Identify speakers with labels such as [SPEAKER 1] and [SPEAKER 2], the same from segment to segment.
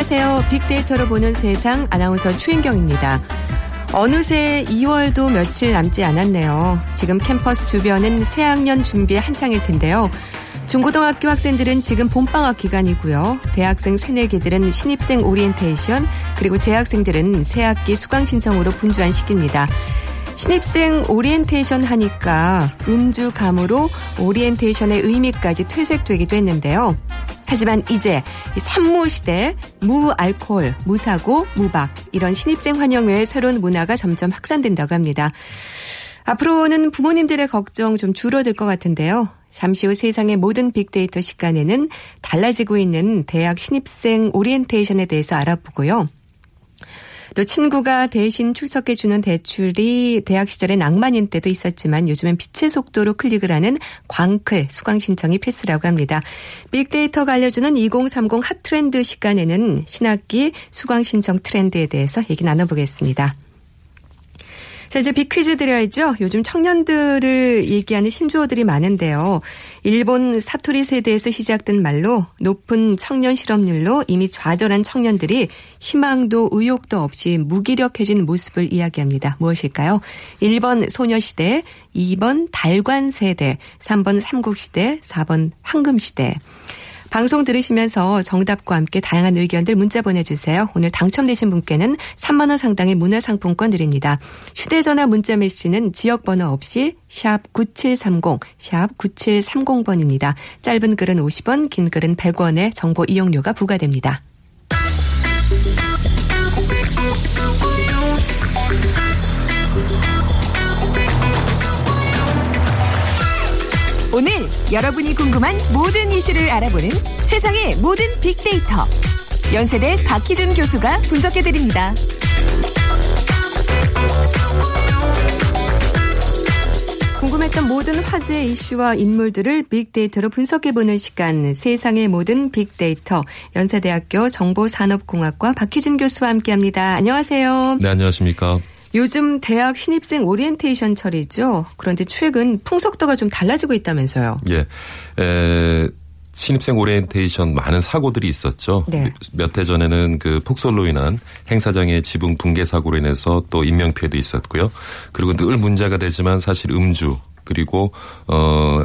[SPEAKER 1] 안녕하세요. 빅데이터로 보는 세상 아나운서 추인경입니다. 어느새 2월도 며칠 남지 않았네요. 지금 캠퍼스 주변은 새학년 준비에 한창일 텐데요. 중고등학교 학생들은 지금 봄방학 기간이고요. 대학생 새내기들은 신입생 오리엔테이션, 그리고 재학생들은 새학기 수강 신청으로 분주한 시기입니다. 신입생 오리엔테이션 하니까 음주 강요로 오리엔테이션의 의미까지 퇴색되기도 했는데요. 하지만 이제 이 산무 시대 무알코올, 무사고, 무박 이런 신입생 환영회의 새로운 문화가 점점 확산된다고 합니다. 앞으로는 부모님들의 걱정 좀 줄어들 것 같은데요. 잠시 후 세상의 모든 빅데이터 시간에는 달라지고 있는 대학 신입생 오리엔테이션에 대해서 알아보고요. 또 친구가 대신 출석해 주는 대출이 대학 시절의 낭만인 때도 있었지만 요즘엔 빛의 속도로 클릭을 하는 광클 수강 신청이 필수라고 합니다. 빅데이터가 알려주는 2030 핫트렌드 시간에는 신학기 수강 신청 트렌드에 대해서 얘기 나눠보겠습니다. 자, 이제 빅퀴즈 드려야죠. 요즘 청년들을 얘기하는 신조어들이 많은데요. 일본 사토리 세대에서 시작된 말로 높은 청년 실업률로 이미 좌절한 청년들이 희망도 의욕도 없이 무기력해진 모습을 이야기합니다. 무엇일까요? 1번 소녀시대, 2번 달관 세대, 3번 삼국시대, 4번 황금시대. 방송 들으시면서 정답과 함께 다양한 의견들 문자 보내주세요. 오늘 당첨되신 분께는 3만 원 상당의 문화상품권 드립니다. 휴대전화 문자 메시지는 지역번호 없이 샵 9730, 샵 9730번입니다. 짧은 글은 50원, 긴 글은 100원의 정보 이용료가 부과됩니다.
[SPEAKER 2] 여러분이 궁금한 모든 이슈를 알아보는 세상의 모든 빅데이터. 연세대 박희준 교수가 분석해드립니다.
[SPEAKER 1] 궁금했던 모든 화제 이슈와 인물들을 빅데이터로 분석해보는 시간 세상의 모든 빅데이터 연세대학교 정보산업공학과 박희준 교수와 함께합니다. 안녕하세요.
[SPEAKER 3] 네, 안녕하십니까.
[SPEAKER 1] 요즘 대학 신입생 오리엔테이션 철이죠. 그런데 최근 풍속도가 좀 달라지고 있다면서요.
[SPEAKER 3] 예. 에, 신입생 오리엔테이션 많은 사고들이 있었죠.
[SPEAKER 1] 네.
[SPEAKER 3] 몇해 전에는 그 폭설로 인한 행사장의 지붕 붕괴 사고로 인해서 또 인명 피해도 있었고요. 그리고 늘 문제가 되지만 사실 음주 그리고 어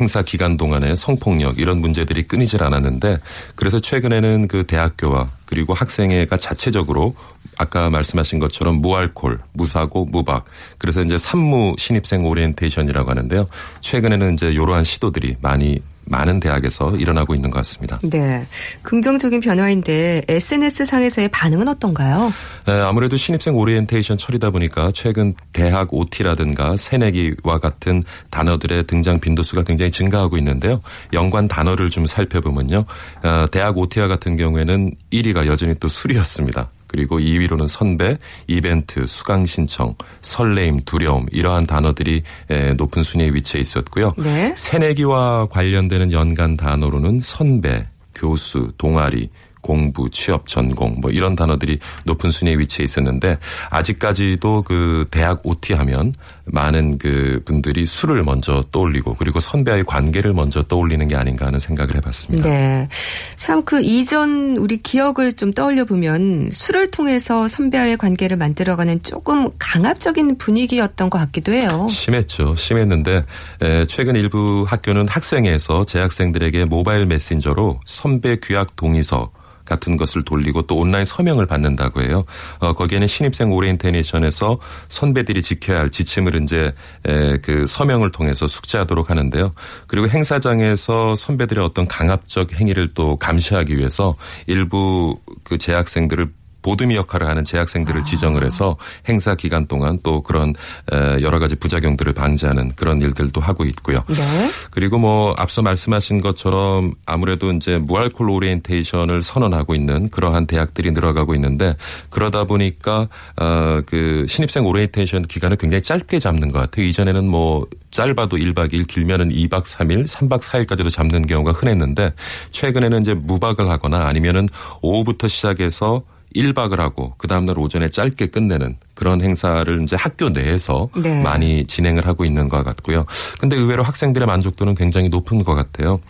[SPEAKER 3] 행사 기간 동안에 성폭력 이런 문제들이 끊이질 않았는데 그래서 최근에는 그 대학교와 그리고 학생회가 자체적으로 아까 말씀하신 것처럼 무알콜, 무사고, 무박 그래서 이제 삼무 신입생 오리엔테이션이라고 하는데요. 최근에는 이제 이러한 시도들이 많이 많은 대학에서 일어나고 있는 것 같습니다.
[SPEAKER 1] 네. 긍정적인 변화인데 SNS 상에서의 반응은 어떤가요?
[SPEAKER 3] 에, 아무래도 신입생 오리엔테이션 철이다 보니까 최근 대학 OT라든가 새내기와 같은 단어들의 등장 빈도수가 굉장히 증가하고 있는데요. 연관 단어를 좀 살펴보면요. 어, 대학 OT와 같은 경우에는 1위가 여전히 또 술이었습니다. 그리고 2위로는 선배, 이벤트, 수강 신청, 설레임, 두려움 이러한 단어들이 에, 높은 순위에 위치해 있었고요.
[SPEAKER 1] 네.
[SPEAKER 3] 새내기와 관련되는 연관 단어로는 선배, 교수, 동아리, 공부, 취업, 전공 뭐 이런 단어들이 높은 순위에 위치해 있었는데 아직까지도 그 대학 OT 하면 많은 그 분들이 술을 먼저 떠올리고 그리고 선배와의 관계를 먼저 떠올리는 게 아닌가 하는 생각을 해봤습니다.
[SPEAKER 1] 네. 참 그 이전 우리 기억을 좀 떠올려 보면 술을 통해서 선배와의 관계를 만들어가는 조금 강압적인 분위기였던 것 같기도 해요.
[SPEAKER 3] 심했죠. 심했는데 에, 최근 일부 학교는 학생회에서 재학생들에게 모바일 메신저로 선배 규약 동의서 같은 것을 돌리고 또 온라인 서명을 받는다고 해요. 어, 거기에는 신입생 오리엔테이션에서 선배들이 지켜야 할 지침을 이제 에, 그 서명을 통해서 숙지하도록 하는데요. 그리고 행사장에서 선배들의 어떤 강압적 행위를 또 감시하기 위해서 일부 그 재학생들을 보듬이 역할을 하는 재학생들을
[SPEAKER 1] 아.
[SPEAKER 3] 지정을 해서 행사 기간 동안 또 그런 에, 여러 가지 부작용들을 방지하는 그런 일들도 하고 있고요.
[SPEAKER 1] 네.
[SPEAKER 3] 그리고 뭐 앞서 말씀하신 것처럼 아무래도 이제 무알콜 오리엔테이션을 선언하고 있는 그러한 대학들이 늘어가고 있는데 그러다 보니까 어그 신입생 오리엔테이션 기간을 굉장히 짧게 잡는 것 같아요. 이전에는 뭐 짧아도 1박 2일 길면은 2박 3일, 3박 4일까지도 잡는 경우가 흔했는데 최근에는 이제 무박을 하거나 아니면은 오후부터 시작해서 1박을 하고 그 다음날 오전에 짧게 끝내는 그런 행사를 이제 학교 내에서
[SPEAKER 1] 네.
[SPEAKER 3] 많이 진행을 하고 있는 것 같고요. 근데 의외로 학생들의 만족도는 굉장히 높은 것 같아요.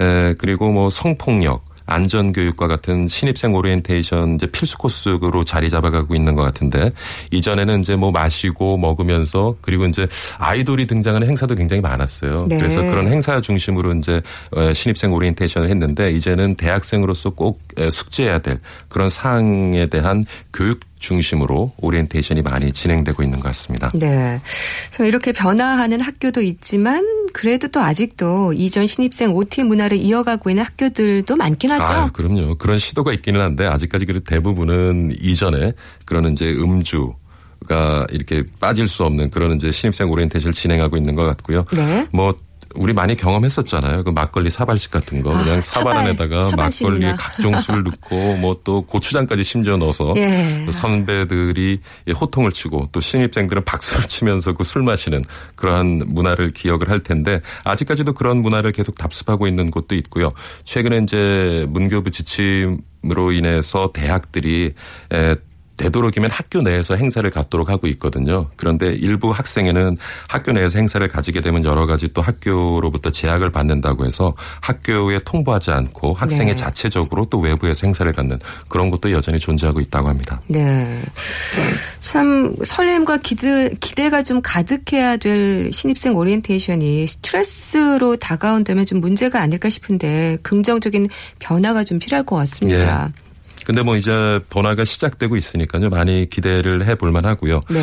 [SPEAKER 3] 에, 그리고 뭐 성폭력, 안전교육과 같은 신입생 오리엔테이션 이제 필수 코스로 자리 잡아가고 있는 것 같은데 이전에는 이제 뭐 마시고 먹으면서 그리고 이제 아이돌이 등장하는 행사도 굉장히 많았어요.
[SPEAKER 1] 네.
[SPEAKER 3] 그래서 그런 행사 중심으로 이제 어, 신입생 오리엔테이션을 했는데 이제는 대학생으로서 꼭 에, 숙지해야 될 그런 사항에 대한 교육 중심으로 오리엔테이션이 많이 진행되고 있는 것 같습니다.
[SPEAKER 1] 네. 참 이렇게 변화하는 학교도 있지만 그래도 또 아직도 이전 신입생 OT 문화를 이어가고 있는 학교들도 많긴 하죠.
[SPEAKER 3] 아, 그럼요. 그런 시도가 있기는 한데 아직까지 그래도 대부분은 이전에 그런 이제 음주 가 이렇게 빠질 수 없는 그런 이제 신입생 오리엔테이션을 진행하고 있는 것 같고요.
[SPEAKER 1] 네.
[SPEAKER 3] 뭐 우리 많이 경험했었잖아요. 그 막걸리 사발식 같은 거 그냥
[SPEAKER 1] 아,
[SPEAKER 3] 사발
[SPEAKER 1] 사발,
[SPEAKER 3] 안에다가
[SPEAKER 1] 사발식이나.
[SPEAKER 3] 막걸리에 각종 술을 넣고 뭐 또 고추장까지 심지어 넣어서
[SPEAKER 1] 예.
[SPEAKER 3] 또 선배들이 호통을 치고 또 신입생들은 박수를 치면서 그 술 마시는 그러한 문화를 기억을 할 텐데 아직까지도 그런 문화를 계속 답습하고 있는 곳도 있고요. 최근에 이제 문교부 지침 으로 인해서 대학들이 에, 되도록이면 학교 내에서 행사를 갖도록 하고 있거든요. 그런데 일부 학생에는 학교 내에서 행사를 가지게 되면 여러 가지 또 학교로부터 제약을 받는다고 해서 학교에 통보하지 않고 학생이
[SPEAKER 1] 네.
[SPEAKER 3] 자체적으로 또 외부에서 행사를 갖는 그런 것도 여전히 존재하고 있다고 합니다.
[SPEAKER 1] 네. 참 설렘과 기대, 기대가 좀 가득해야 될 신입생 오리엔테이션이 스트레스로 다가온다면 좀 문제가 아닐까 싶은데 긍정적인 변화가 좀 필요할 것 같습니다.
[SPEAKER 3] 근데 뭐 이제 번화가 시작되고 있으니까요. 많이 기대를 해볼 만하고요.
[SPEAKER 1] 네.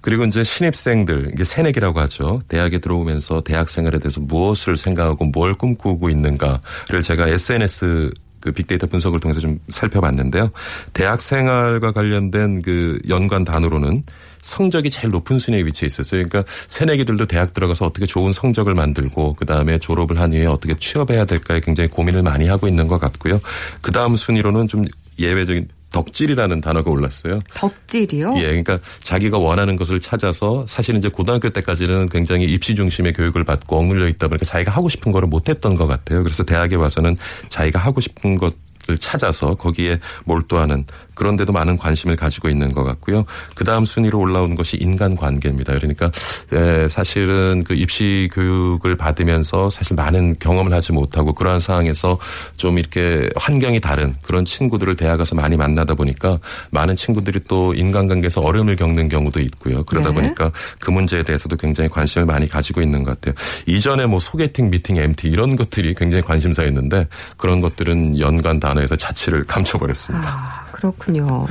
[SPEAKER 3] 그리고 이제 신입생들 이게 새내기라고 하죠. 대학에 들어오면서 대학 생활에 대해서 무엇을 생각하고 뭘 꿈꾸고 있는가를 제가 SNS 그 빅데이터 분석을 통해서 좀 살펴봤는데요. 대학 생활과 관련된 그 연관 단어로는 성적이 제일 높은 순위에 위치해 있었어요. 그러니까 새내기들도 대학 들어가서 어떻게 좋은 성적을 만들고 그 다음에 졸업을 한 이후에 어떻게 취업해야 될까에 굉장히 고민을 많이 하고 있는 것 같고요. 그 다음 순위로는 좀 예외적인 덕질이라는 단어가 올랐어요.
[SPEAKER 1] 덕질이요?
[SPEAKER 3] 예, 그러니까 자기가 원하는 것을 찾아서 사실은 이제 고등학교 때까지는 굉장히 입시 중심의 교육을 받고 억눌려 있다 보니까 자기가 하고 싶은 거를 못했던 것 같아요. 그래서 대학에 와서는 자기가 하고 싶은 것 을 찾아서 거기에 몰두하는 그런데도 많은 관심을 가지고 있는 것 같고요. 그 다음 순위로 올라오는 것이 인간관계입니다. 그러니까 에, 사실은 그 입시 교육을 받으면서 사실 많은 경험을 하지 못하고 그러한 상황에서 좀 이렇게 환경이 다른 그런 친구들을 대학 가서 많이 만나다 보니까 많은 친구들이 또 인간관계에서 어려움을 겪는 경우도 있고요. 그러다
[SPEAKER 1] 네.
[SPEAKER 3] 보니까 그 문제에 대해서도 굉장히 관심을 많이 가지고 있는 것 같아요. 이전에 뭐 소개팅, 미팅, MT 이런 것들이 굉장히 관심사였는데 그런 것들은 연관 단어 에서 자취를 감춰버렸습니다.
[SPEAKER 1] 아, 그렇군요.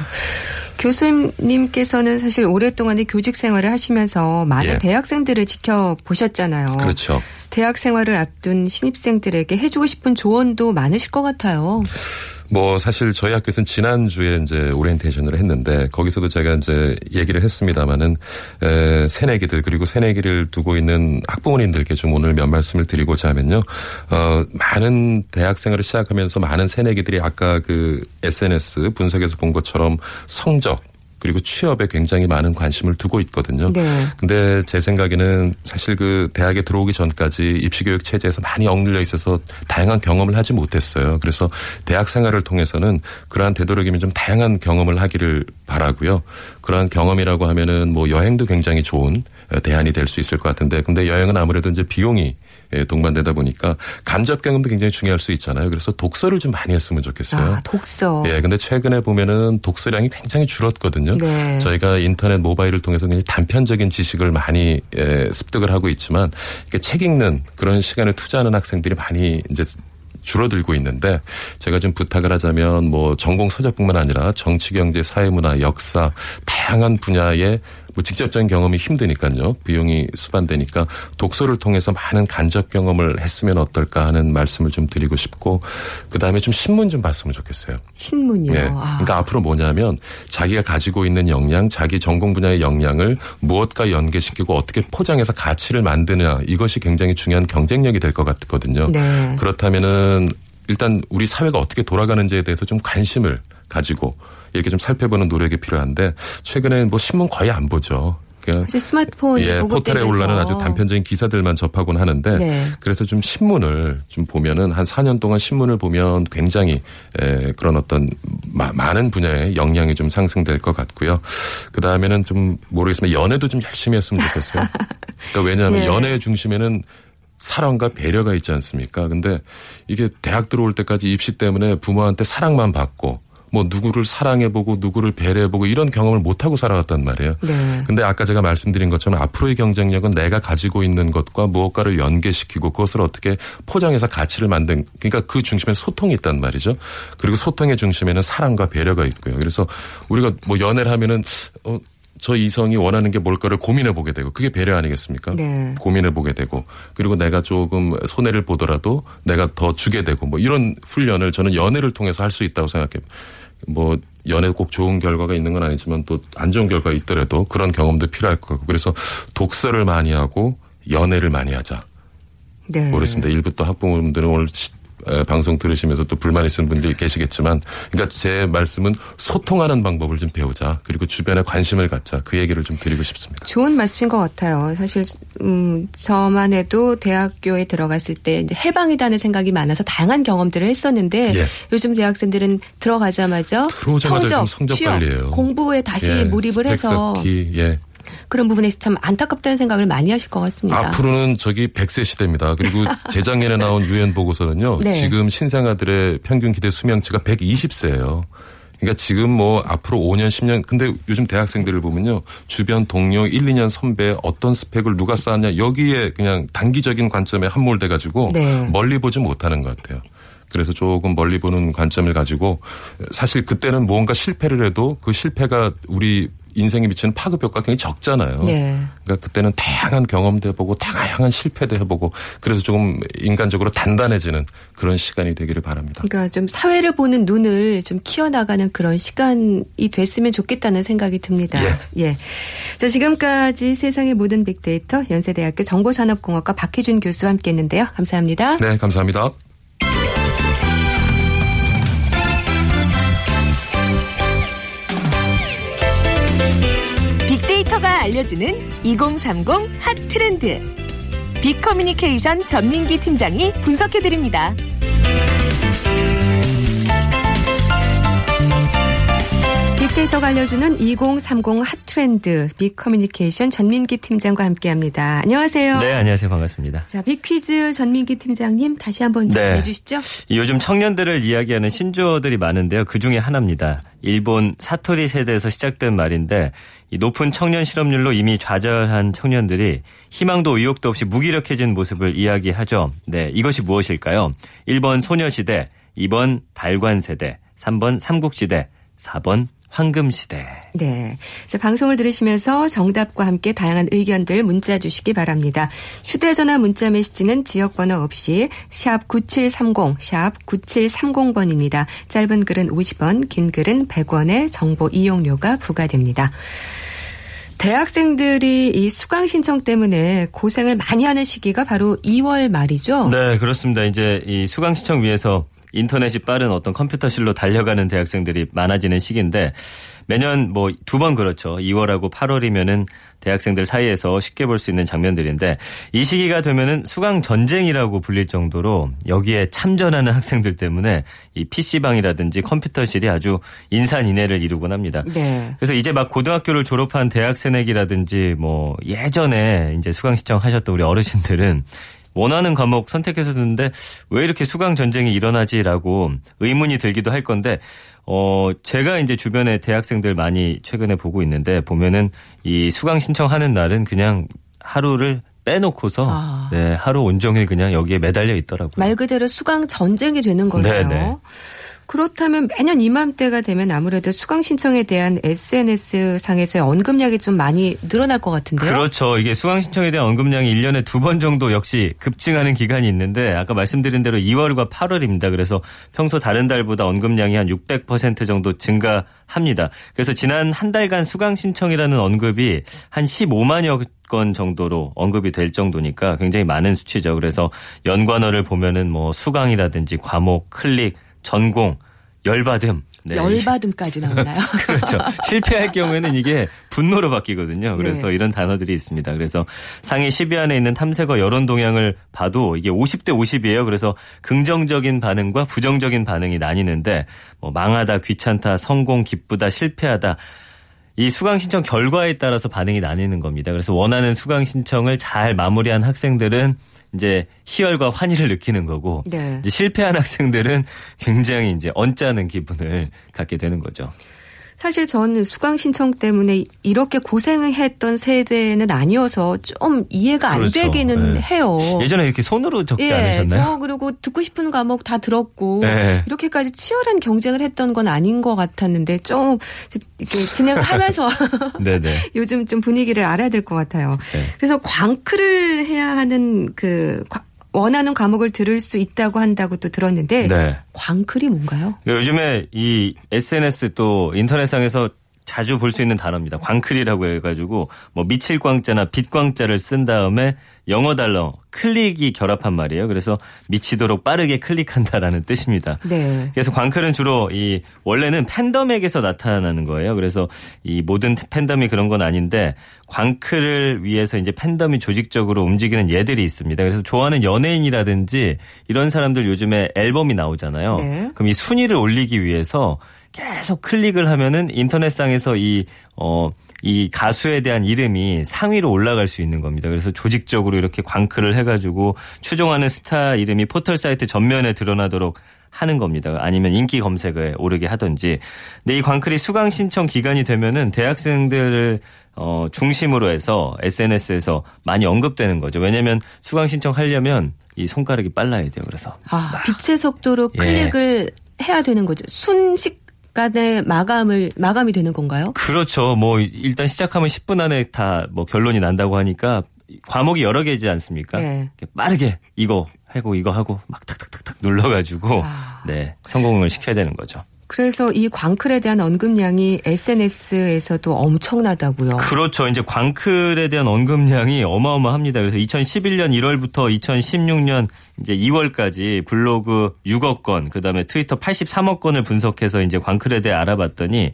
[SPEAKER 1] 교수님께서는 사실 오랫동안의 교직 생활을 하시면서 많은
[SPEAKER 3] 예.
[SPEAKER 1] 대학생들을 지켜보셨잖아요.
[SPEAKER 3] 그렇죠.
[SPEAKER 1] 대학 생활을 앞둔 신입생들에게 해주고 싶은 조언도 많으실 것 같아요.
[SPEAKER 3] 뭐 사실 저희 학교에서는 지난주에 이제 오리엔테이션을 했는데 거기서도 제가 이제 얘기를 했습니다마는 에, 새내기들 그리고 새내기를 두고 있는 학부모님들께 좀 오늘 몇 말씀을 드리고자 하면요. 어, 많은 대학 생활을 시작하면서 많은 새내기들이 아까 그 SNS 분석에서 본 것처럼 성적 그리고 취업에 굉장히 많은 관심을 두고 있거든요.
[SPEAKER 1] 네.
[SPEAKER 3] 근데 제 생각에는 사실 그 대학에 들어오기 전까지 입시교육 체제에서 많이 억눌려 있어서 다양한 경험을 하지 못했어요. 그래서 대학 생활을 통해서는 그러한 되도록이면 좀 다양한 경험을 하기를 바라고요. 그러한 경험이라고 하면은 뭐 여행도 굉장히 좋은 대안이 될 수 있을 것 같은데 근데 여행은 아무래도 이제 비용이 예, 동반되다 보니까 간접 경험도 굉장히 중요할 수 있잖아요. 그래서 독서를 좀 많이 했으면 좋겠어요.
[SPEAKER 1] 아, 독서.
[SPEAKER 3] 예, 근데 최근에 보면은 독서량이 굉장히 줄었거든요.
[SPEAKER 1] 네.
[SPEAKER 3] 저희가 인터넷 모바일을 통해서 굉장히 단편적인 지식을 많이 예, 습득을 하고 있지만 이렇게 책 읽는 그런 시간을 투자하는 학생들이 많이 이제 줄어들고 있는데 제가 좀 부탁을 하자면 뭐 전공 서적뿐만 아니라 정치, 경제, 사회, 문화, 역사 다양한 분야의 뭐 직접적인 경험이 힘드니까요. 비용이 수반되니까 독서를 통해서 많은 간접 경험을 했으면 어떨까 하는 말씀을 좀 드리고 싶고 그다음에 좀 신문 좀 봤으면 좋겠어요.
[SPEAKER 1] 신문이요.
[SPEAKER 3] 네.
[SPEAKER 1] 아.
[SPEAKER 3] 그러니까 앞으로 뭐냐면 자기가 가지고 있는 역량, 자기 전공 분야의 역량을 무엇과 연계시키고 어떻게 포장해서 가치를 만드느냐 이것이 굉장히 중요한 경쟁력이 될 것 같거든요.
[SPEAKER 1] 네.
[SPEAKER 3] 그렇다면은 일단 우리 사회가 어떻게 돌아가는지에 대해서 좀 관심을 가지고 이렇게 좀 살펴보는 노력이 필요한데 최근에 뭐 신문 거의 안 보죠. 그러니까
[SPEAKER 1] 스마트폰
[SPEAKER 3] 예, 포털에. 올라는 아주 단편적인 기사들만 접하곤 하는데
[SPEAKER 1] 네.
[SPEAKER 3] 그래서 좀 신문을 좀 보면은 한 4년 동안 신문을 보면 굉장히 에, 그런 어떤 마- 많은 분야의 역량이 좀 상승될 것 같고요. 그 다음에는 좀 모르겠지만 연애도 좀 열심히 했으면 좋겠어요. 그러니까 왜냐하면
[SPEAKER 1] 네.
[SPEAKER 3] 연애 중심에는 사랑과 배려가 있지 않습니까? 근데 이게 대학 들어올 때까지 입시 때문에 부모한테 사랑만 받고 뭐 누구를 사랑해보고 누구를 배려해보고 이런 경험을 못하고 살아왔단 말이에요.
[SPEAKER 1] 네.
[SPEAKER 3] 근데 아까 제가 말씀드린 것처럼 앞으로의 경쟁력은 내가 가지고 있는 것과 무엇가를 연계시키고 그것을 어떻게 포장해서 가치를 만든 그러니까 그 중심에 소통이 있단 말이죠. 그리고 소통의 중심에는 사랑과 배려가 있고요. 그래서 우리가 뭐 연애를 하면은 어, 저 이성이 원하는 게 뭘까를 고민해 보게 되고 그게 배려 아니겠습니까?
[SPEAKER 1] 네.
[SPEAKER 3] 고민해 보게 되고 그리고 내가 조금 손해를 보더라도 내가 더 주게 되고 뭐 이런 훈련을 저는 연애를 통해서 할 수 있다고 생각해요. 뭐 연애 꼭 좋은 결과가 있는 건 아니지만 또 안 좋은 결과가 있더라도 그런 경험도 필요할 거고 그래서 독서를 많이 하고 연애를 많이 하자.
[SPEAKER 1] 네.
[SPEAKER 3] 모르겠습니다. 일부 또 학부모님들은 오늘 방송 들으시면서 또 불만 있으신 분들이 계시겠지만 그러니까 제 말씀은 소통하는 방법을 좀 배우자. 그리고 주변에 관심을 갖자. 그 얘기를 좀 드리고 싶습니다.
[SPEAKER 1] 좋은 말씀인 것 같아요. 사실 음 저만 해도 대학교에 들어갔을 때 이제 해방이다는 생각이 많아서 다양한 경험들을 했었는데
[SPEAKER 3] 예.
[SPEAKER 1] 요즘 대학생들은 들어가자마자
[SPEAKER 3] 들어오자마자
[SPEAKER 1] 성적,
[SPEAKER 3] 좀 성적
[SPEAKER 1] 취업,
[SPEAKER 3] 관리예요.
[SPEAKER 1] 공부에 다시
[SPEAKER 3] 예,
[SPEAKER 1] 몰입을 해서
[SPEAKER 3] 예.
[SPEAKER 1] 그런 부분에서 참 안타깝다는 생각을 많이 하실 것 같습니다.
[SPEAKER 3] 앞으로는 저기 100세 시대입니다. 그리고 재작년에 나온 유엔 보고서는요.
[SPEAKER 1] 네.
[SPEAKER 3] 지금 신생아들의 평균 기대 수명치가 120세예요. 그러니까 지금 뭐 앞으로 5년, 10년 근데 요즘 대학생들을 보면요. 주변 동료 1, 2년 선배 어떤 스펙을 누가 쌓았냐 여기에 그냥 단기적인 관점에 함몰돼 가지고
[SPEAKER 1] 네.
[SPEAKER 3] 멀리 보지 못하는 것 같아요. 그래서 조금 멀리 보는 관점을 가지고 사실 그때는 뭔가 실패를 해도 그 실패가 우리 인생에 미치는 파급 효과가 굉장히 적잖아요.
[SPEAKER 1] 네.
[SPEAKER 3] 그러니까 그때는 다양한 경험도 해보고 다양한 실패도 해보고 그래서 조금 인간적으로 단단해지는 그런 시간이 되기를 바랍니다.
[SPEAKER 1] 그러니까 좀 사회를 보는 눈을 좀 키워나가는 그런 시간이 됐으면 좋겠다는 생각이 듭니다. 예. 자, 지금까지 세상의 모든 빅데이터 연세대학교 정보산업공학과 박희준 교수와 함께 했는데요. 감사합니다.
[SPEAKER 3] 네, 감사합니다.
[SPEAKER 2] 알려주는 2030 핫 트렌드. 빅커뮤니케이션 전민기 팀장이 분석해드립니다.
[SPEAKER 1] 빅데이터가 알려주는 2030 핫트렌드 빅커뮤니케이션 전민기 팀장과 함께합니다. 안녕하세요.
[SPEAKER 4] 네, 안녕하세요. 반갑습니다.
[SPEAKER 1] 자, 빅퀴즈 전민기 팀장님 다시 한번 좀
[SPEAKER 4] 네.
[SPEAKER 1] 해주시죠.
[SPEAKER 4] 이 요즘 청년들을 이야기하는 신조어들이 많은데요. 그 중에 하나입니다. 일본 사토리 세대에서 시작된 말인데 이 높은 청년 실업률로 이미 좌절한 청년들이 희망도 의욕도 없이 무기력해진 모습을 이야기하죠. 네, 이것이 무엇일까요? 1번 소녀시대, 2번 달관세대, 3번 삼국시대, 4번 황금시대.
[SPEAKER 1] 네. 자, 방송을 들으시면서 정답과 함께 다양한 의견들 문자 주시기 바랍니다. 휴대전화 문자 메시지는 지역번호 없이 샵 9730, 샵 9730번입니다. 짧은 글은 50원, 긴 글은 100원의 정보 이용료가 부과됩니다. 대학생들이 이 수강 신청 때문에 고생을 많이 하는 시기가 바로 2월 말이죠.
[SPEAKER 4] 네, 그렇습니다. 이제 이 수강 신청 위해서 인터넷이 빠른 어떤 컴퓨터실로 달려가는 대학생들이 많아지는 시기인데 매년 뭐 두 번 그렇죠. 2월하고 8월이면은 대학생들 사이에서 쉽게 볼 수 있는 장면들인데 이 시기가 되면은 수강 전쟁이라고 불릴 정도로 여기에 참전하는 학생들 때문에 이 PC방이라든지 컴퓨터실이 아주 인산인해를 이루곤 합니다.
[SPEAKER 1] 네.
[SPEAKER 4] 그래서 이제 막 고등학교를 졸업한 대학 새내기라든지 뭐 예전에 이제 수강 신청하셨던 우리 어르신들은 원하는 과목 선택해서 듣는데 왜 이렇게 수강 전쟁이 일어나지라고 의문이 들기도 할 건데 어 제가 이제 주변에 대학생들 많이 최근에 보고 있는데 보면은 이 수강 신청하는 날은 그냥 하루를 빼놓고서
[SPEAKER 1] 아.
[SPEAKER 4] 네 하루 온종일 그냥 여기에 매달려 있더라고요.
[SPEAKER 1] 말 그대로 수강 전쟁이 되는 거네요.
[SPEAKER 4] 네네.
[SPEAKER 1] 그렇다면 매년 이맘때가 되면 아무래도 수강 신청에 대한 SNS 상에서의 언급량이 좀 많이 늘어날 것 같은데요.
[SPEAKER 4] 그렇죠. 이게 수강 신청에 대한 언급량이 1년에 두 번 정도 역시 급증하는 기간이 있는데 아까 말씀드린 대로 2월과 8월입니다. 그래서 평소 다른 달보다 언급량이 한 600% 정도 증가합니다. 그래서 지난 한 달간 수강 신청이라는 언급이 한 15만여 건 정도로 언급이 될 정도니까 굉장히 많은 수치죠. 그래서 연관어를 보면은 뭐 수강이라든지 과목, 클릭, 전공, 열받음. 네.
[SPEAKER 1] 열받음까지 나오나요?
[SPEAKER 4] 그렇죠. 실패할 경우에는 이게 분노로 바뀌거든요. 그래서
[SPEAKER 1] 네.
[SPEAKER 4] 이런 단어들이 있습니다. 그래서 상위 10위 안에 있는 탐색어 여론 동향을 봐도 이게 50대 50이에요. 그래서 긍정적인 반응과 부정적인 반응이 나뉘는데 뭐 망하다, 귀찮다, 성공, 기쁘다, 실패하다. 이 수강 신청 결과에 따라서 반응이 나뉘는 겁니다. 그래서 원하는 수강 신청을 잘 마무리한 학생들은 이제 희열과 환희를 느끼는 거고
[SPEAKER 1] 네.
[SPEAKER 4] 이제 실패한 학생들은 굉장히 이제 언짢은 기분을 갖게 되는 거죠.
[SPEAKER 1] 사실 저는 수강 신청 때문에 이렇게 고생했던 세대는 아니어서 좀 이해가 안
[SPEAKER 4] 그렇죠.
[SPEAKER 1] 되기는
[SPEAKER 4] 네.
[SPEAKER 1] 해요.
[SPEAKER 4] 예전에 이렇게 손으로 적지
[SPEAKER 1] 예,
[SPEAKER 4] 않으셨나요?
[SPEAKER 1] 저 그리고 듣고 싶은 과목 다 들었고
[SPEAKER 4] 네.
[SPEAKER 1] 이렇게까지 치열한 경쟁을 했던 건 아닌 것 같았는데 좀 이렇게 진행을 하면서
[SPEAKER 4] 네네.
[SPEAKER 1] 요즘 좀 분위기를 알아야 될 것 같아요.
[SPEAKER 4] 네.
[SPEAKER 1] 그래서 광크를 해야 하는 그 과- 원하는 과목을 들을 수 있다고 한다고 또 들었는데
[SPEAKER 4] 네.
[SPEAKER 1] 광클이 뭔가요?
[SPEAKER 4] 요즘에 이 SNS 또 인터넷상에서 자주 볼 수 있는 단어입니다. 광클이라고 해가지고 뭐 미칠 광자나 빛 광자를 쓴 다음에 영어 단어 클릭이 결합한 말이에요. 그래서 미치도록 빠르게 클릭한다라는 뜻입니다.
[SPEAKER 1] 네.
[SPEAKER 4] 그래서 광클은 주로 이 원래는 팬덤에게서 나타나는 거예요. 그래서 이 모든 팬덤이 그런 건 아닌데 광클을 위해서 이제 팬덤이 조직적으로 움직이는 예들이 있습니다. 그래서 좋아하는 연예인이라든지 이런 사람들 요즘에 앨범이 나오잖아요.
[SPEAKER 1] 네.
[SPEAKER 4] 그럼 이 순위를 올리기 위해서 계속 클릭을 하면은 인터넷상에서 이, 어, 이 가수에 대한 이름이 상위로 올라갈 수 있는 겁니다. 그래서 조직적으로 이렇게 광클을 해가지고 추종하는 스타 이름이 포털 사이트 전면에 드러나도록 하는 겁니다. 아니면 인기 검색에 오르게 하든지. 근데 이 광클이 수강 신청 기간이 되면은 대학생들을 어, 중심으로 해서 SNS에서 많이 언급되는 거죠. 왜냐면 수강 신청하려면 이 손가락이 빨라야 돼요. 그래서.
[SPEAKER 1] 아, 빛의 속도로
[SPEAKER 4] 예.
[SPEAKER 1] 클릭을 해야 되는 거죠. 순식 간에 마감을 마감이 되는 건가요?
[SPEAKER 4] 그렇죠. 뭐 일단 시작하면 10분 안에 다 뭐 결론이 난다고 하니까 과목이 여러 개지 않습니까?
[SPEAKER 1] 네.
[SPEAKER 4] 빠르게 이거 하고 이거 하고 막 탁탁탁탁 눌러가지고
[SPEAKER 1] 아.
[SPEAKER 4] 네 성공을 시켜야 되는 거죠.
[SPEAKER 1] 그래서 이 광클에 대한 언급량이 SNS에서도 엄청나다고요.
[SPEAKER 4] 그렇죠. 이제 광클에 대한 언급량이 어마어마합니다. 그래서 2011년 1월부터 2016년 이제 2월까지 블로그 6억 건, 그다음에 트위터 83억 건을 분석해서 이제 광클에 대해 알아봤더니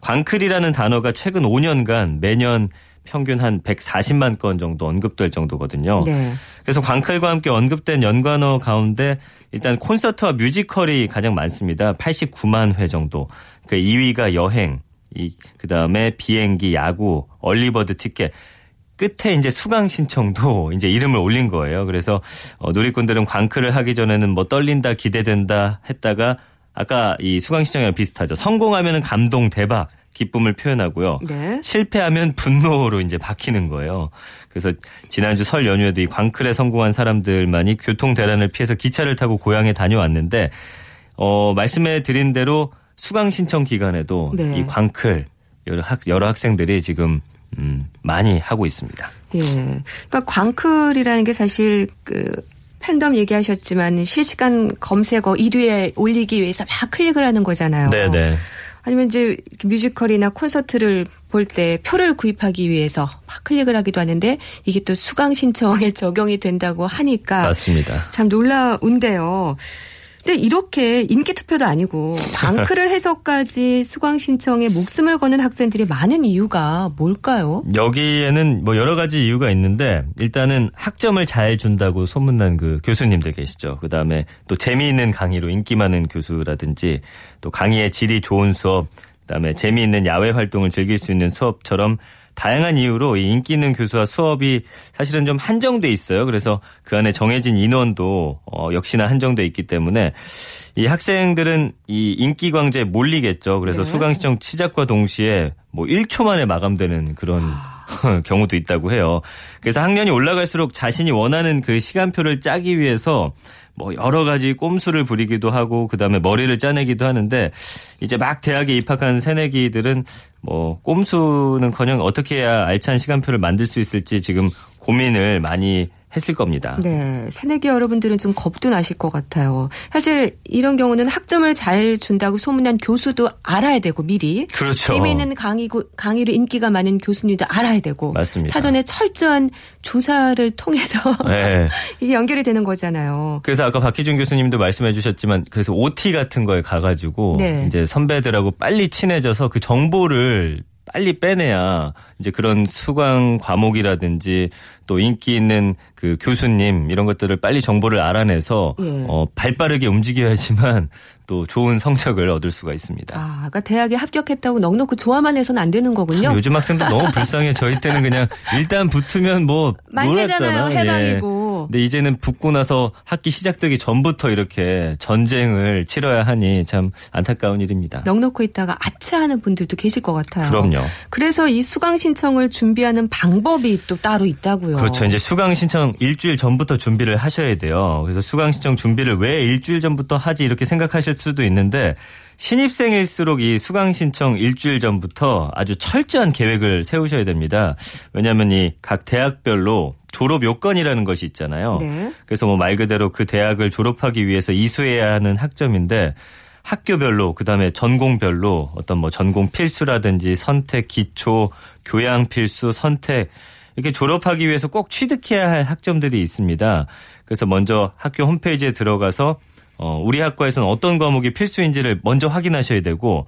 [SPEAKER 4] 광클이라는 단어가 최근 5년간 매년 평균 한 140만 건 정도 언급될 정도거든요.
[SPEAKER 1] 네.
[SPEAKER 4] 그래서 광클과 함께 언급된 연관어 가운데 일단 콘서트와 뮤지컬이 가장 많습니다. 89만 회 정도. 그 2위가 여행, 이 그다음에 비행기, 야구, 얼리버드 티켓. 끝에 이제 수강 신청도 이제 이름을 올린 거예요. 그래서 어, 누리꾼들은 광클을 하기 전에는 뭐 떨린다, 기대된다 했다가 아까 이 수강 신청이랑 비슷하죠. 성공하면은 감동, 대박, 기쁨을 표현하고요.
[SPEAKER 1] 네.
[SPEAKER 4] 실패하면 분노로 이제 바뀌는 거예요. 그래서 지난주 설 연휴에도 이 광클에 성공한 사람들만이 교통 대란을 피해서 기차를 타고 고향에 다녀왔는데 어 말씀해 드린 대로 수강 신청 기간에도
[SPEAKER 1] 네.
[SPEAKER 4] 이 광클 여러 학 여러 학생들이 지금 음 많이 하고 있습니다.
[SPEAKER 1] 예. 그러니까 광클이라는 게 사실 그 팬덤 얘기하셨지만 실시간 검색어 1위에 올리기 위해서 막 클릭을 하는 거잖아요.
[SPEAKER 4] 네네.
[SPEAKER 1] 아니면 이제 뮤지컬이나 콘서트를 볼 때 표를 구입하기 위해서 막 클릭을 하기도 하는데 이게 또 수강 신청에 적용이 된다고 하니까
[SPEAKER 4] 맞습니다.
[SPEAKER 1] 참 놀라운데요. 근데 이렇게 인기 투표도 아니고 광클을 해서까지 수강 신청에 목숨을 거는 학생들이 많은 이유가 뭘까요?
[SPEAKER 4] 여기에는 뭐 여러 가지 이유가 있는데 일단은 학점을 잘 준다고 소문난 그 교수님들 계시죠. 그 다음에 또 재미있는 강의로 인기 많은 교수라든지 또 강의의 질이 좋은 수업, 그 다음에 재미있는 야외 활동을 즐길 수 있는 수업처럼 다양한 이유로 이 인기 있는 교수와 수업이 사실은 좀 한정돼 있어요. 그래서 그 안에 정해진 인원도 어, 역시나 한정돼 있기 때문에 이 학생들은 이 인기 광제에 몰리겠죠. 그래서
[SPEAKER 1] 네.
[SPEAKER 4] 수강 신청 시작과 동시에 뭐 1초 만에 마감되는 그런 경우도 있다고 해요. 그래서 학년이 올라갈수록 자신이 원하는 그 시간표를 짜기 위해서 뭐 여러 가지 꼼수를 부리기도 하고 그다음에 머리를 짜내기도 하는데 이제 막 대학에 입학한 새내기들은 뭐 꼼수는커녕 어떻게 해야 알찬 시간표를 만들 수 있을지 지금 고민을 많이 했을 겁니다.
[SPEAKER 1] 네. 새내기 여러분들은 좀 겁도 나실 것 같아요. 사실 이런 경우는 학점을 잘 준다고 소문난 교수도 알아야 되고 미리.
[SPEAKER 4] 그렇죠.
[SPEAKER 1] 재미있는 강의, 강의로 인기가 많은 교수님도 알아야 되고.
[SPEAKER 4] 맞습니다.
[SPEAKER 1] 사전에 철저한 조사를 통해서
[SPEAKER 4] 네.
[SPEAKER 1] 이게 연결이 되는 거잖아요.
[SPEAKER 4] 그래서 아까 박희준 교수님도 말씀해 주셨지만 그래서 OT 같은 거에 가가지고
[SPEAKER 1] 네.
[SPEAKER 4] 이제 선배들하고 빨리 친해져서 그 정보를 빨리 빼내야 이제 그런 수강 과목이라든지 또 인기 있는 그 교수님 이런 것들을 빨리 정보를 알아내서
[SPEAKER 1] 예.
[SPEAKER 4] 어, 발빠르게 움직여야지만 또 좋은 성적을 얻을 수가 있습니다.
[SPEAKER 1] 아, 그러니까 대학에 합격했다고 넉넉히 좋아만 해서는 안 되는 거군요.
[SPEAKER 4] 요즘 학생들 너무 불쌍해. 저희 때는 그냥 일단 붙으면 뭐
[SPEAKER 1] 만세잖아요. 해방이고.
[SPEAKER 4] 근데 이제는 붙고 나서 학기 시작되기 전부터 이렇게 전쟁을 치러야 하니 참 안타까운 일입니다.
[SPEAKER 1] 넉넉히 있다가 아차하는 분들도 계실 것 같아요.
[SPEAKER 4] 그럼요.
[SPEAKER 1] 그래서 이 수강 신청을 준비하는 방법이 또 따로 있다고요.
[SPEAKER 4] 그렇죠. 이제 수강 신청 일주일 전부터 준비를 하셔야 돼요. 그래서 수강 신청 준비를 왜 일주일 전부터 하지 이렇게 생각하실 수도 있는데 신입생일수록 이 수강 신청 일주일 전부터 아주 철저한 계획을 세우셔야 됩니다. 왜냐하면 이 각 대학별로 졸업 요건이라는 것이 있잖아요.
[SPEAKER 1] 네.
[SPEAKER 4] 그래서 뭐 말 그대로 그 대학을 졸업하기 위해서 이수해야 하는 학점인데 학교별로 그다음에 전공별로 어떤 뭐 전공 필수라든지 선택 기초 교양 필수 선택 이렇게 졸업하기 위해서 꼭 취득해야 할 학점들이 있습니다. 그래서 먼저 학교 홈페이지에 들어가서 어 우리 학과에서는 어떤 과목이 필수인지를 먼저 확인하셔야 되고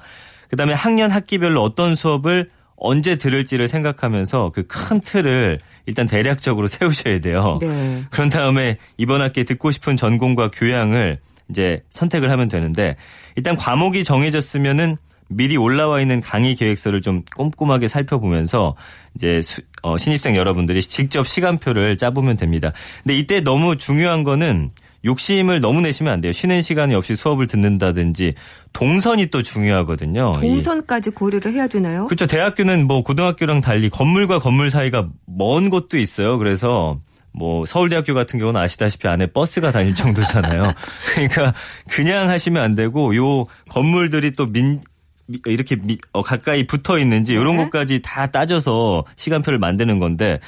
[SPEAKER 4] 그다음에 학년 학기별로 어떤 수업을 언제 들을지를 생각하면서 그 큰 틀을 일단 대략적으로 세우셔야 돼요.
[SPEAKER 1] 네.
[SPEAKER 4] 그런 다음에 이번 학기에 듣고 싶은 전공과 교양을 이제 선택을 하면 되는데 일단 과목이 정해졌으면은 미리 올라와 있는 강의 계획서를 좀 꼼꼼하게 살펴보면서 이제 수- 어, 신입생 여러분들이 직접 시간표를 짜보면 됩니다. 근데 이때 너무 중요한 거는 욕심을 너무 내시면 안 돼요. 쉬는 시간이 없이 수업을 듣는다든지 동선이 또 중요하거든요. 이-
[SPEAKER 1] 동선까지 고려를 해야 되나요?
[SPEAKER 4] 그렇죠. 대학교는 뭐 고등학교랑 달리 건물과 건물 사이가 먼 곳도 있어요. 그래서 뭐 서울대학교 같은 경우는 아시다시피 안에 버스가 다닐 정도잖아요. 그러니까 그냥 하시면 안 되고 요 건물들이 또민 미- 이렇게 미- 어, 가까이 붙어 있는지 이런
[SPEAKER 1] 네.
[SPEAKER 4] 것까지 다 따져서 시간표를 만드는 건데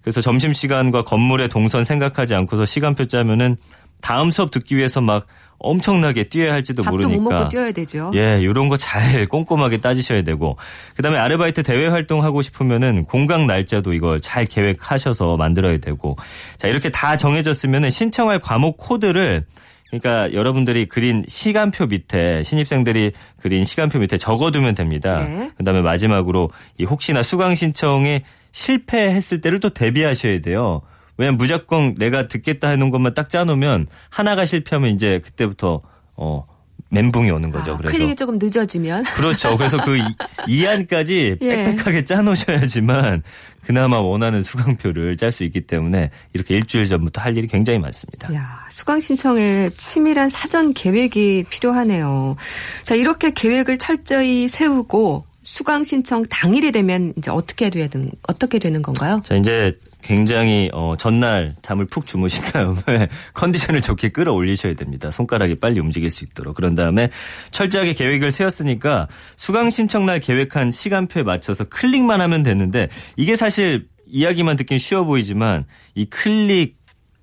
[SPEAKER 4] 그래서 점심 시간과 건물의 동선 생각하지 않고서 시간표 짜면은 다음 수업 듣기 위해서 막 엄청나게 뛰어야 할지도
[SPEAKER 1] 밥도
[SPEAKER 4] 모르니까
[SPEAKER 1] 못 먹고 뛰어야 되죠.
[SPEAKER 4] 예, 요런 거 잘 꼼꼼하게 따지셔야 되고 그다음에 아르바이트 대외 활동 하고 싶으면은 공강 날짜도 이걸 잘 계획하셔서 만들어야 되고 자, 이렇게 다 정해졌으면은 신청할 과목 코드를 그러니까 여러분들이 그린 시간표 밑에 신입생들이 그린 시간표 밑에 적어두면 됩니다.
[SPEAKER 1] 네.
[SPEAKER 4] 그다음에 마지막으로 이 혹시나 수강 신청에 실패했을 때를 또 대비하셔야 돼요. 왜냐면 무조건 내가 듣겠다 해놓은 것만 딱 짜놓으면 하나가 실패하면 이제 그때부터 어 멘붕이 오는 거죠.
[SPEAKER 1] 아,
[SPEAKER 4] 그래서
[SPEAKER 1] 클릭이 조금 늦어지면
[SPEAKER 4] 그렇죠. 그래서 그 이- 이안까지
[SPEAKER 1] 예.
[SPEAKER 4] 빽빽하게 짜놓으셔야지만 그나마 원하는 수강표를 짤 수 있기 때문에 이렇게 일주일 전부터 할 일이 굉장히 많습니다.
[SPEAKER 1] 야, 수강 신청에 치밀한 사전 계획이 필요하네요. 자, 이렇게 계획을 철저히 세우고 수강 신청 당일이 되면 이제 어떻게 되는 어떻게 되는 건가요?
[SPEAKER 4] 자 이제 굉장히 어 전날 잠을 푹 주무신 다음에 컨디션을 좋게 끌어올리셔야 됩니다. 손가락이 빨리 움직일 수 있도록. 그런 다음에 철저하게 계획을 세웠으니까 수강 신청 날 계획한 시간표에 맞춰서 클릭만 하면 되는데 이게 사실 이야기만 듣긴 쉬워 보이지만 이 클릭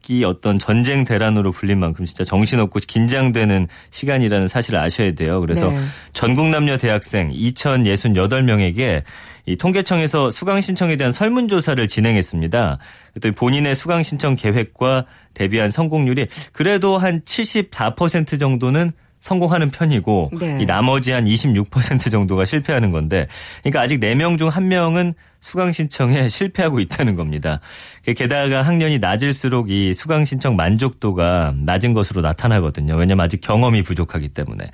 [SPEAKER 4] 이 어떤 전쟁 대란으로 불린 만큼 진짜 정신없고 긴장되는 시간이라는 사실을 아셔야 돼요. 그래서
[SPEAKER 1] 네.
[SPEAKER 4] 전국 남녀 대학생 2,068명에게 이 통계청에서 수강 신청에 대한 설문조사를 진행했습니다. 또 본인의 수강 신청 계획과 대비한 성공률이 그래도 한 74% 정도는 성공하는 편이고
[SPEAKER 1] 네.
[SPEAKER 4] 이 나머지 한 26% 정도가 실패하는 건데 그러니까 아직 4명 중 1명은 수강 신청에 실패하고 있다는 겁니다. 게다가 학년이 낮을수록 이 수강 신청 만족도가 낮은 것으로 나타나거든요. 왜냐면 아직 경험이 부족하기 때문에.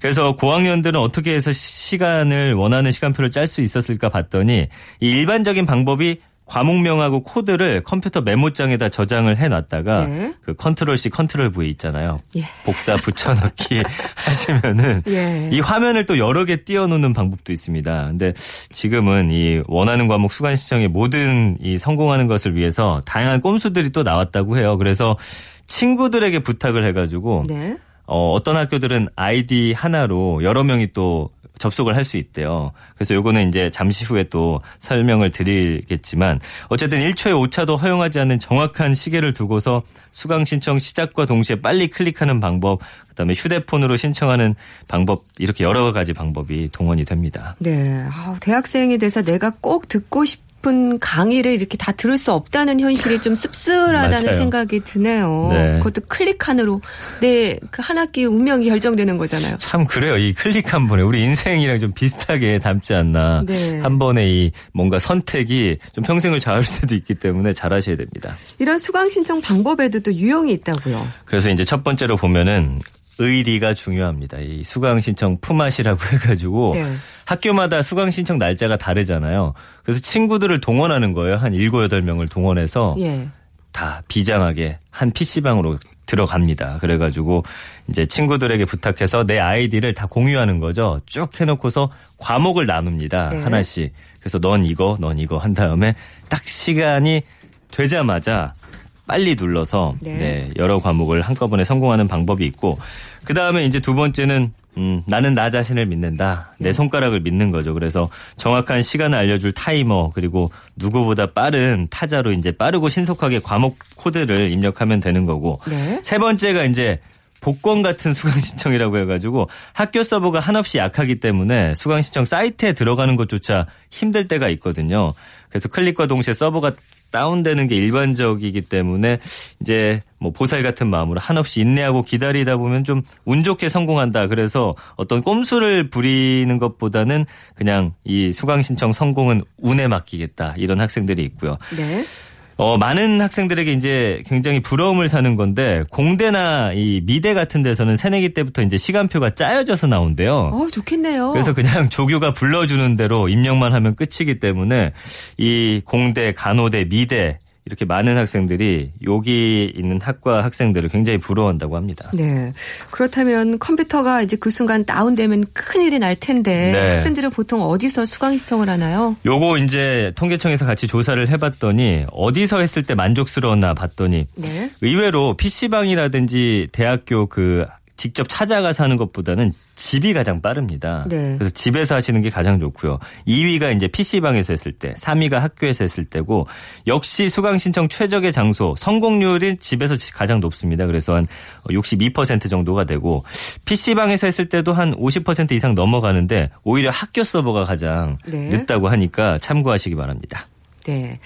[SPEAKER 4] 그래서 고학년들은 어떻게 해서 시간을 원하는 시간표를 짤 수 있었을까 봤더니 이 일반적인 방법이 과목명하고 코드를 컴퓨터 메모장에다 저장을 해놨다가
[SPEAKER 1] 네.
[SPEAKER 4] 그 control C control V 있잖아요.
[SPEAKER 1] 예.
[SPEAKER 4] 복사 붙여넣기 하시면은
[SPEAKER 1] 예.
[SPEAKER 4] 이 화면을 또 여러 개 띄워놓는 방법도 있습니다. 근데 지금은 이 원하는 과목 수강 신청의 모든 이 성공하는 것을 위해서 다양한 꼼수들이 또 나왔다고 해요. 그래서 친구들에게 부탁을 해가지고
[SPEAKER 1] 네.
[SPEAKER 4] 어, 어떤 학교들은 아이디 하나로 여러 명이 또 접속을 할 수 있대요. 그래서 요거는 이제 잠시 후에 또 설명을 드리겠지만 어쨌든 1초의 오차도 허용하지 않는 정확한 시계를 두고서 수강 신청 시작과 동시에 빨리 클릭하는 방법, 그다음에 휴대폰으로 신청하는 방법 이렇게 여러 가지 방법이 동원이 됩니다.
[SPEAKER 1] 네. 아, 대학생이 돼서 내가 꼭 듣고 싶 은 강의를 이렇게 다 들을 수 없다는 현실이 좀 씁쓸하다는. 생각이 드네요.
[SPEAKER 4] 네.
[SPEAKER 1] 그것도 클릭 하나로 내그한 학기의 운명이 결정되는 거잖아요.
[SPEAKER 4] 참 그래요. 이 클릭 한 번에 우리 인생이랑 좀 비슷하게 닮지 않나.
[SPEAKER 1] 네.
[SPEAKER 4] 한 번에 이 뭔가 선택이 좀 평생을 좌우할 수도 있기 때문에 잘하셔야 됩니다.
[SPEAKER 1] 이런 수강 신청 방법에도 또 유형이 있다고요.
[SPEAKER 4] 그래서 이제 첫 번째로 보면은 의리가 중요합니다. 이 수강 신청 품앗이라고 해가지고
[SPEAKER 1] 네.
[SPEAKER 4] 학교마다 수강 신청 날짜가 다르잖아요. 그래서 친구들을 동원하는 거예요. 한 일곱 여덟 명을 동원해서
[SPEAKER 1] 예.
[SPEAKER 4] 다 비장하게 한 PC방으로 들어갑니다. 그래가지고 이제 친구들에게 부탁해서 내 아이디를 다 공유하는 거죠. 쭉 해놓고서 과목을 나눕니다.
[SPEAKER 1] 네.
[SPEAKER 4] 하나씩. 그래서 넌 이거, 넌 이거 한 다음에 딱 시간이 되자마자 빨리 눌러서
[SPEAKER 1] 네.
[SPEAKER 4] 네, 여러 과목을 한꺼번에 성공하는 방법이 있고 그 다음에 이제 두 번째는 음, 나는 나 자신을 믿는다.
[SPEAKER 1] 네.
[SPEAKER 4] 내 손가락을 믿는 거죠. 그래서 정확한 시간을 알려줄 타이머 그리고 누구보다 빠른 타자로 이제 빠르고 신속하게 과목 코드를 입력하면 되는 거고
[SPEAKER 1] 네.
[SPEAKER 4] 세 번째가 이제 복권 같은 수강 신청이라고 해가지고 학교 서버가 한없이 약하기 때문에 수강 신청 사이트에 들어가는 것조차 힘들 때가 있거든요. 그래서 클릭과 동시에 서버가 다운되는 게 일반적이기 때문에 이제 뭐 보살 같은 마음으로 한없이 인내하고 기다리다 보면 좀 운 좋게 성공한다. 그래서 어떤 꼼수를 부리는 것보다는 그냥 이 수강 신청 성공은 운에 맡기겠다. 이런 학생들이 있고요.
[SPEAKER 1] 네.
[SPEAKER 4] 어, 많은 학생들에게 이제 굉장히 부러움을 사는 건데 공대나 이 미대 같은 데서는 새내기 때부터 이제 시간표가 짜여져서 나온대요.
[SPEAKER 1] 어, 좋겠네요.
[SPEAKER 4] 그래서 그냥 조교가 불러주는 대로 입력만 하면 끝이기 때문에 이 공대, 간호대, 미대 이렇게 많은 학생들이 여기 있는 학과 학생들을 굉장히 부러워한다고 합니다.
[SPEAKER 1] 네. 그렇다면 컴퓨터가 이제 그 순간 다운되면 큰일이 날 텐데
[SPEAKER 4] 네.
[SPEAKER 1] 학생들은 보통 어디서 수강 신청을 하나요?
[SPEAKER 4] 요거 이제 통계청에서 같이 조사를 해 봤더니 어디서 했을 때 만족스러웠나 봤더니
[SPEAKER 1] 네.
[SPEAKER 4] 의외로 PC방이라든지 대학교 그 직접 찾아가서 하는 것보다는 집이 가장 빠릅니다.
[SPEAKER 1] 네.
[SPEAKER 4] 그래서 집에서 하시는 게 가장 좋고요. 2위가 이제 PC방에서 했을 때, 3위가 학교에서 했을 때고 역시 수강 신청 최적의 장소, 성공률이 집에서 가장 높습니다. 그래서 한 62% 정도가 되고 PC방에서 했을 때도 한 50% 이상 넘어가는데 오히려 학교 서버가 가장
[SPEAKER 1] 네.
[SPEAKER 4] 늦다고 하니까 참고하시기 바랍니다.
[SPEAKER 1] 네.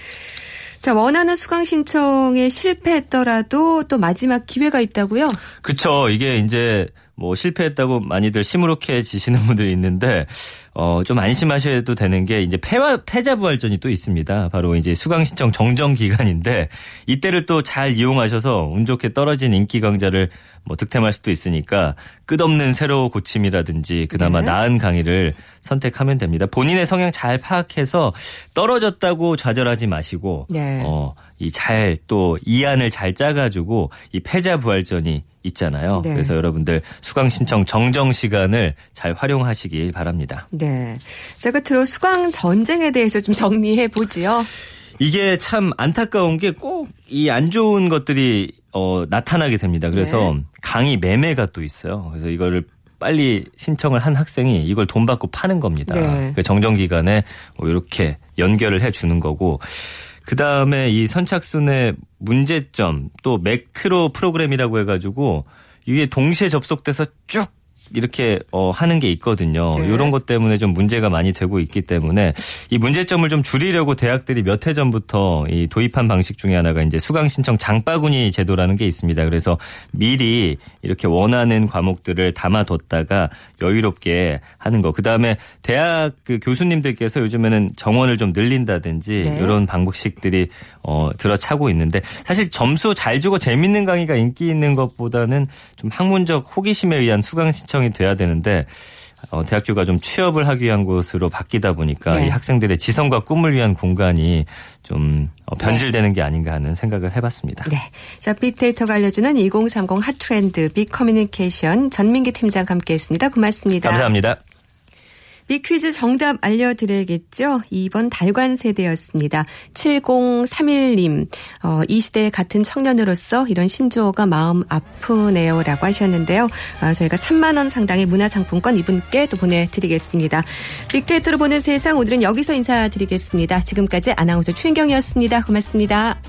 [SPEAKER 1] 자, 원하는 수강 신청에 실패했더라도 또 마지막 기회가 있다고요?
[SPEAKER 4] 그쵸. 이게 이제 뭐 실패했다고 많이들 시무룩해 지시는 분들이 있는데 어 좀 안심하셔도 되는 게 이제 패와 패자 부활전이 또 있습니다. 바로 이제 수강 신청 정정 기간인데 이때를 또 잘 이용하셔서 운 좋게 떨어진 인기 강좌를 뭐 득템할 수도 있으니까 끝없는 새로 고침이라든지 그나마
[SPEAKER 1] 네.
[SPEAKER 4] 나은 강의를 선택하면 됩니다. 본인의 성향 잘 파악해서 떨어졌다고 좌절하지 마시고
[SPEAKER 1] 네.
[SPEAKER 4] 어, 이 잘 또 이안을 잘 짜가지고 이 패자 부활전이 있잖아요.
[SPEAKER 1] 네.
[SPEAKER 4] 그래서 여러분들 수강 신청 정정 시간을 잘 활용하시길 바랍니다.
[SPEAKER 1] 네. 자, 끝으로 수강 전쟁에 대해서 좀 정리해 보지요.
[SPEAKER 4] 이게 참 안타까운 게 꼭 이 안 좋은 것들이 어, 나타나게 됩니다. 그래서
[SPEAKER 1] 네.
[SPEAKER 4] 강의 매매가 또 있어요. 그래서 이거를 빨리 신청을 한 학생이 이걸 돈 받고 파는 겁니다.
[SPEAKER 1] 네.
[SPEAKER 4] 그 정정 기간에 뭐 이렇게 연결을 해 주는 거고 그 다음에 이 선착순의 문제점 또 매크로 프로그램이라고 해가지고 이게 동시에 접속돼서 쭉 이렇게 어 하는 게 있거든요.
[SPEAKER 1] 네.
[SPEAKER 4] 이런 것 때문에 좀 문제가 많이 되고 있기 때문에 이 문제점을 좀 줄이려고 대학들이 몇 해 전부터 이 도입한 방식 중에 하나가 이제 수강 신청 장바구니 제도라는 게 있습니다. 그래서 미리 이렇게 원하는 과목들을 담아뒀다가 여유롭게 하는 거. 그 다음에 대학 그 교수님들께서 요즘에는 정원을 좀 늘린다든지
[SPEAKER 1] 네.
[SPEAKER 4] 이런 방식들이 어 들어차고 있는데 사실 점수 잘 주고 재밌는 강의가 인기 있는 것보다는 좀 학문적 호기심에 의한 수강 신청 이 돼야 되는데 어, 대학교가 좀 취업을 하기 위한 곳으로 바뀌다 보니까
[SPEAKER 1] 네.
[SPEAKER 4] 이 학생들의 지성과 꿈을 위한 공간이 좀 어, 변질되는 게 아닌가 하는 생각을 해봤습니다.
[SPEAKER 1] 네. 자, 빅데이터가 알려주는 2030 핫트렌드 빅 커뮤니케이션 전민기 팀장 함께 했습니다. 고맙습니다.
[SPEAKER 4] 감사합니다.
[SPEAKER 1] 빅퀴즈 정답 알려드려야겠죠. 2번 달관 세대였습니다. 7031님. 어, 이 시대 같은 청년으로서 이런 신조어가 마음 아프네요. 라고 하셨는데요. 어, 저희가 3만원 상당의 문화상품권 이분께 또 보내드리겠습니다. 빅데이터로 보는 세상 오늘은 여기서 인사드리겠습니다. 지금까지 아나운서 최인경이었습니다. 고맙습니다.